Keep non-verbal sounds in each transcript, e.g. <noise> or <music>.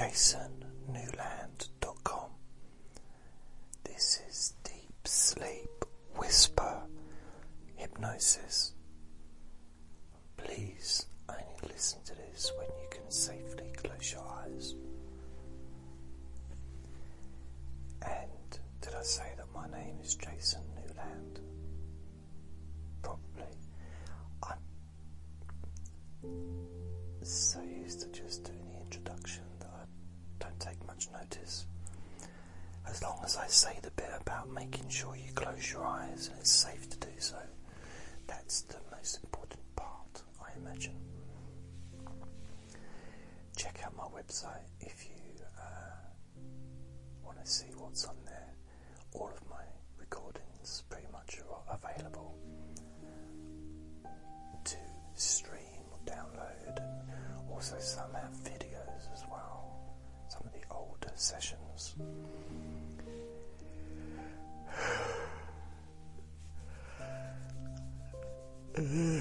Jason. on there. All of my recordings pretty much are available to stream or download, and also some have videos as well. Some of the older sessions. <sighs> <sighs> <sighs>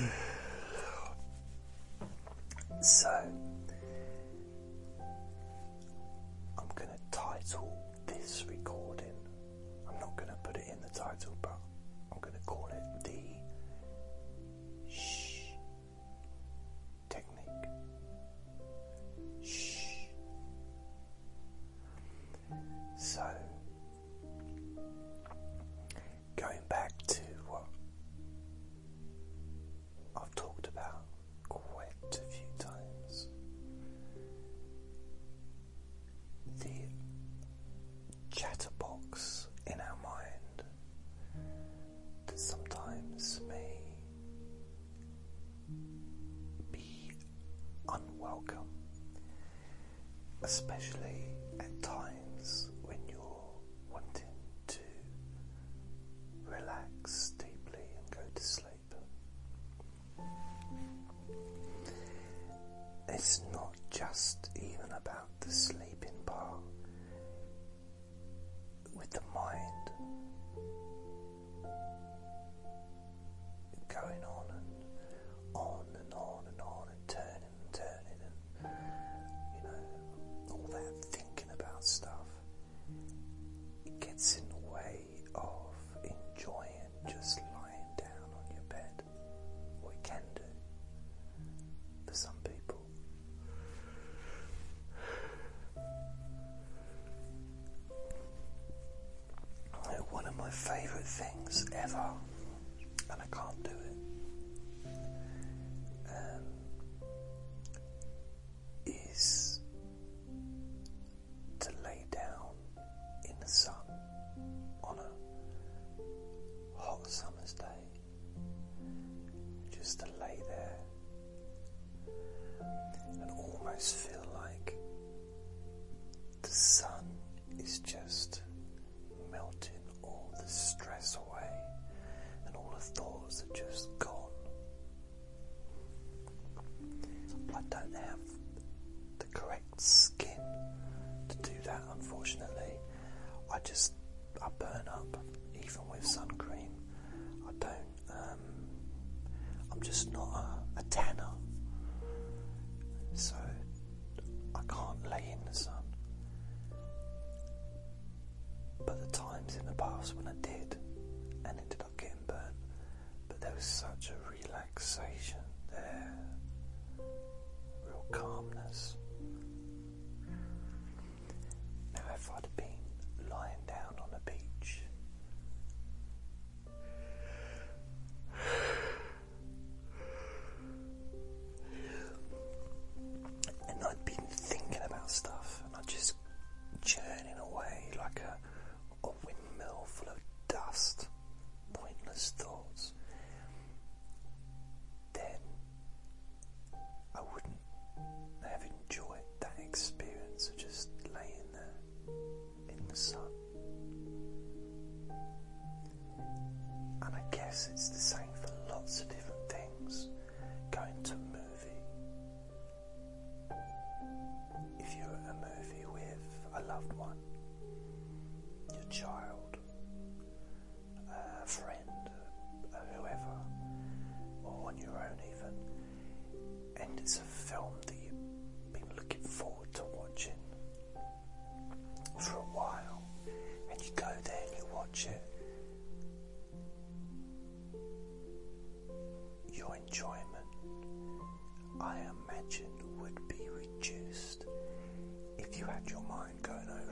you had your mind going over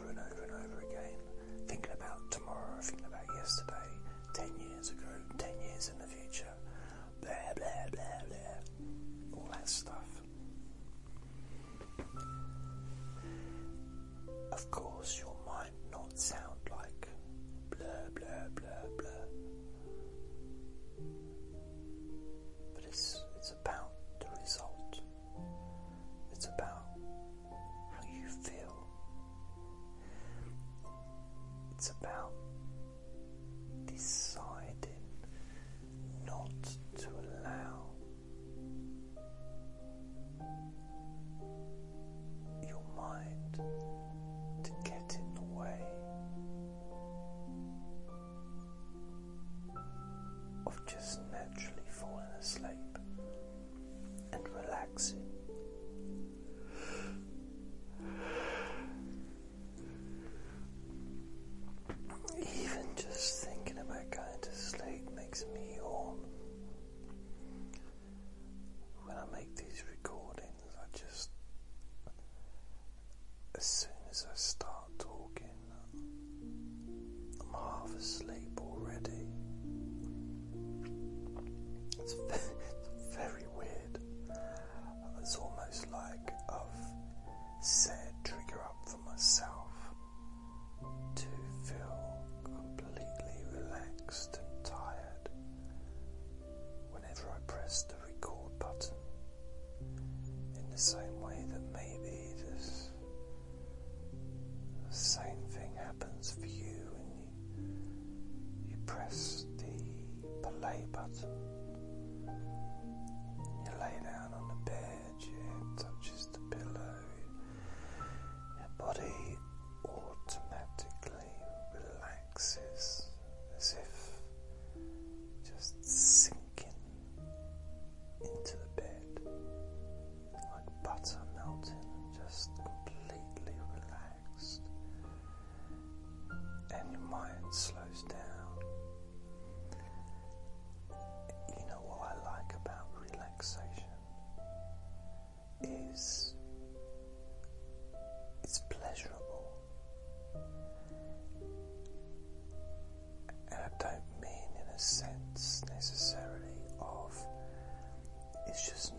relaxing. same thing happens for you when you, you press the play button. Just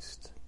Christ.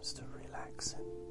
comes to relaxing.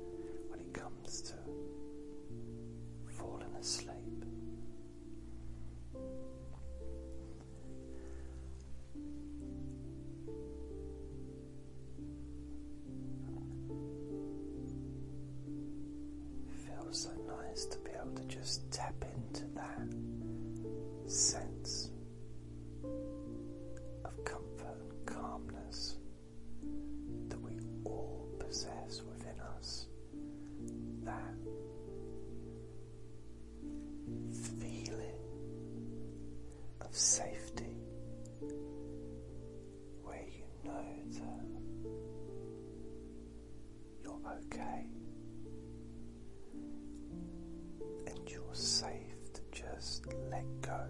okay. And you're safe to just let go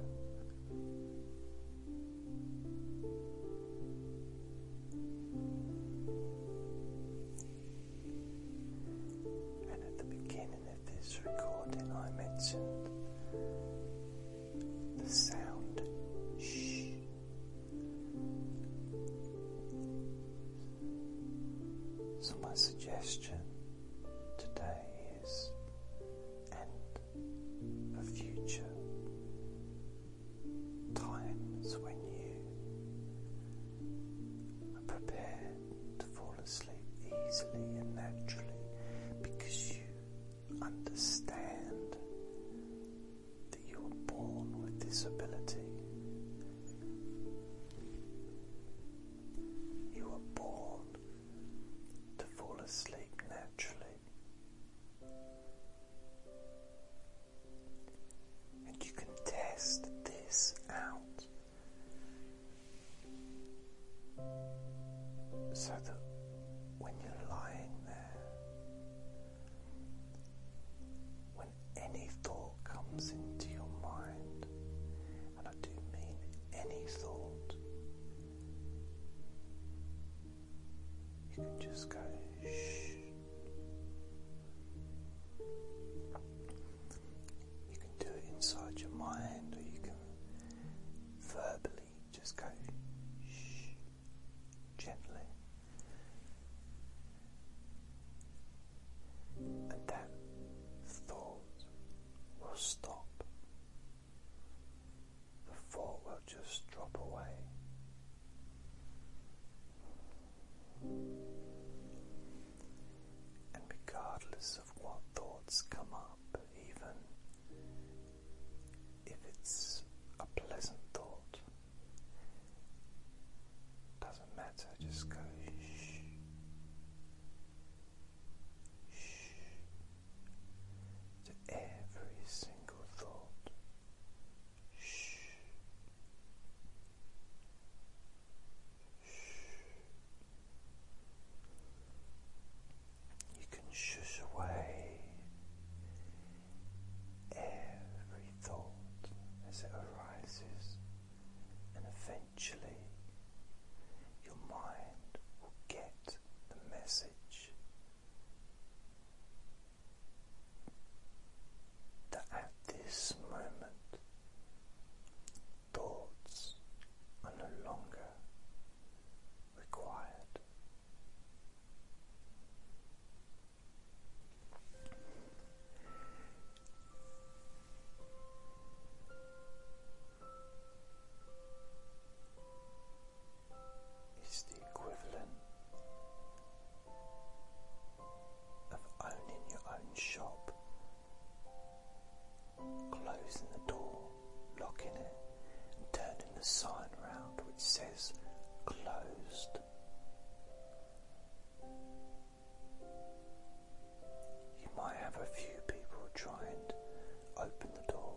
open the door.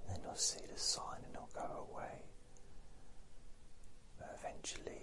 And then you'll see the sign and it'll go away. But eventually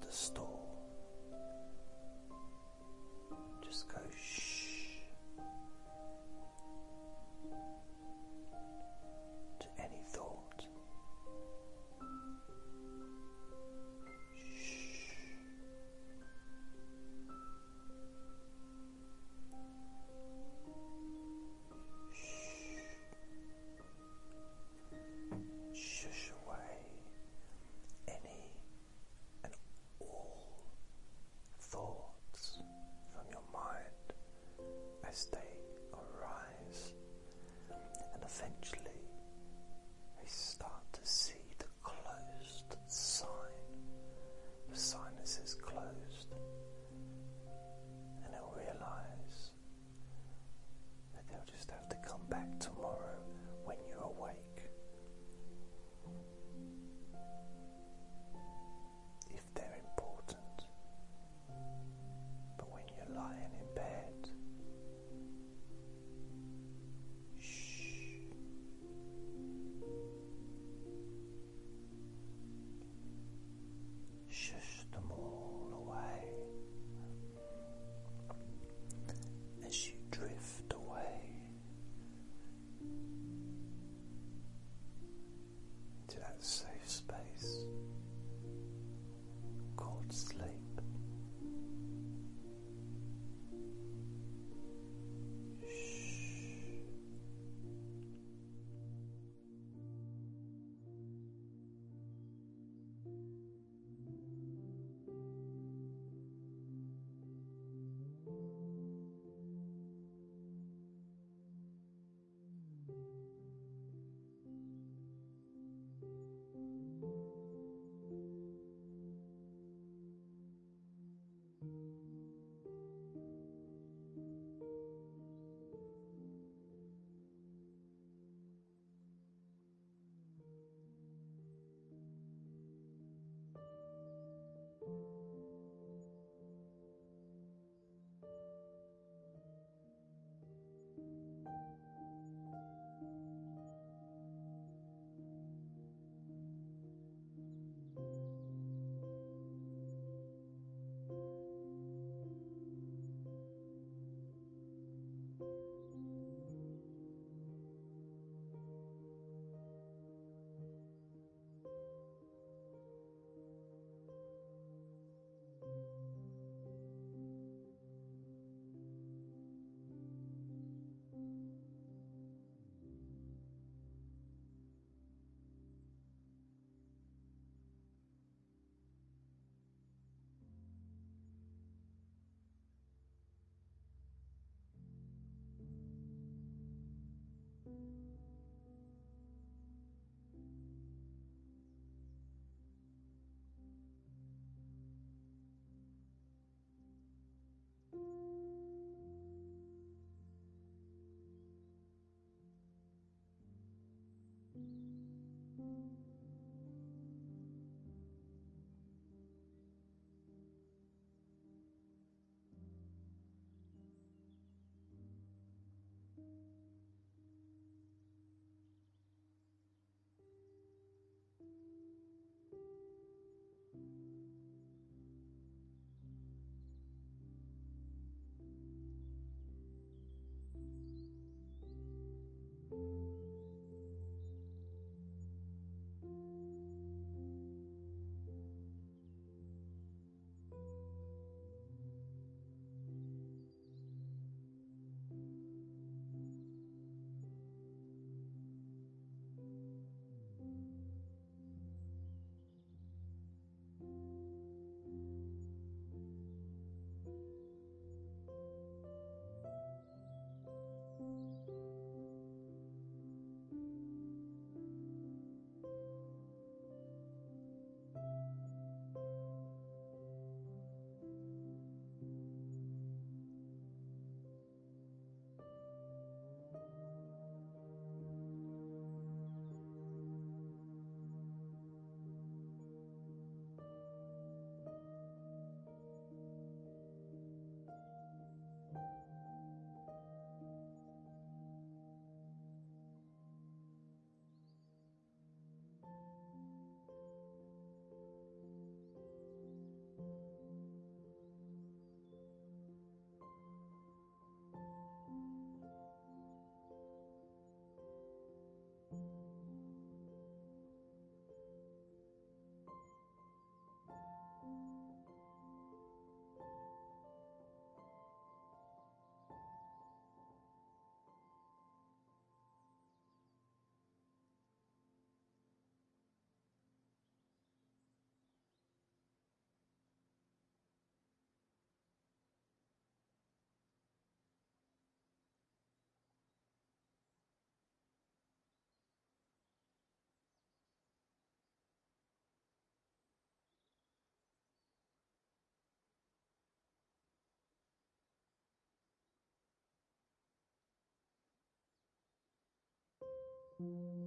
the storm. thank mm -hmm. you you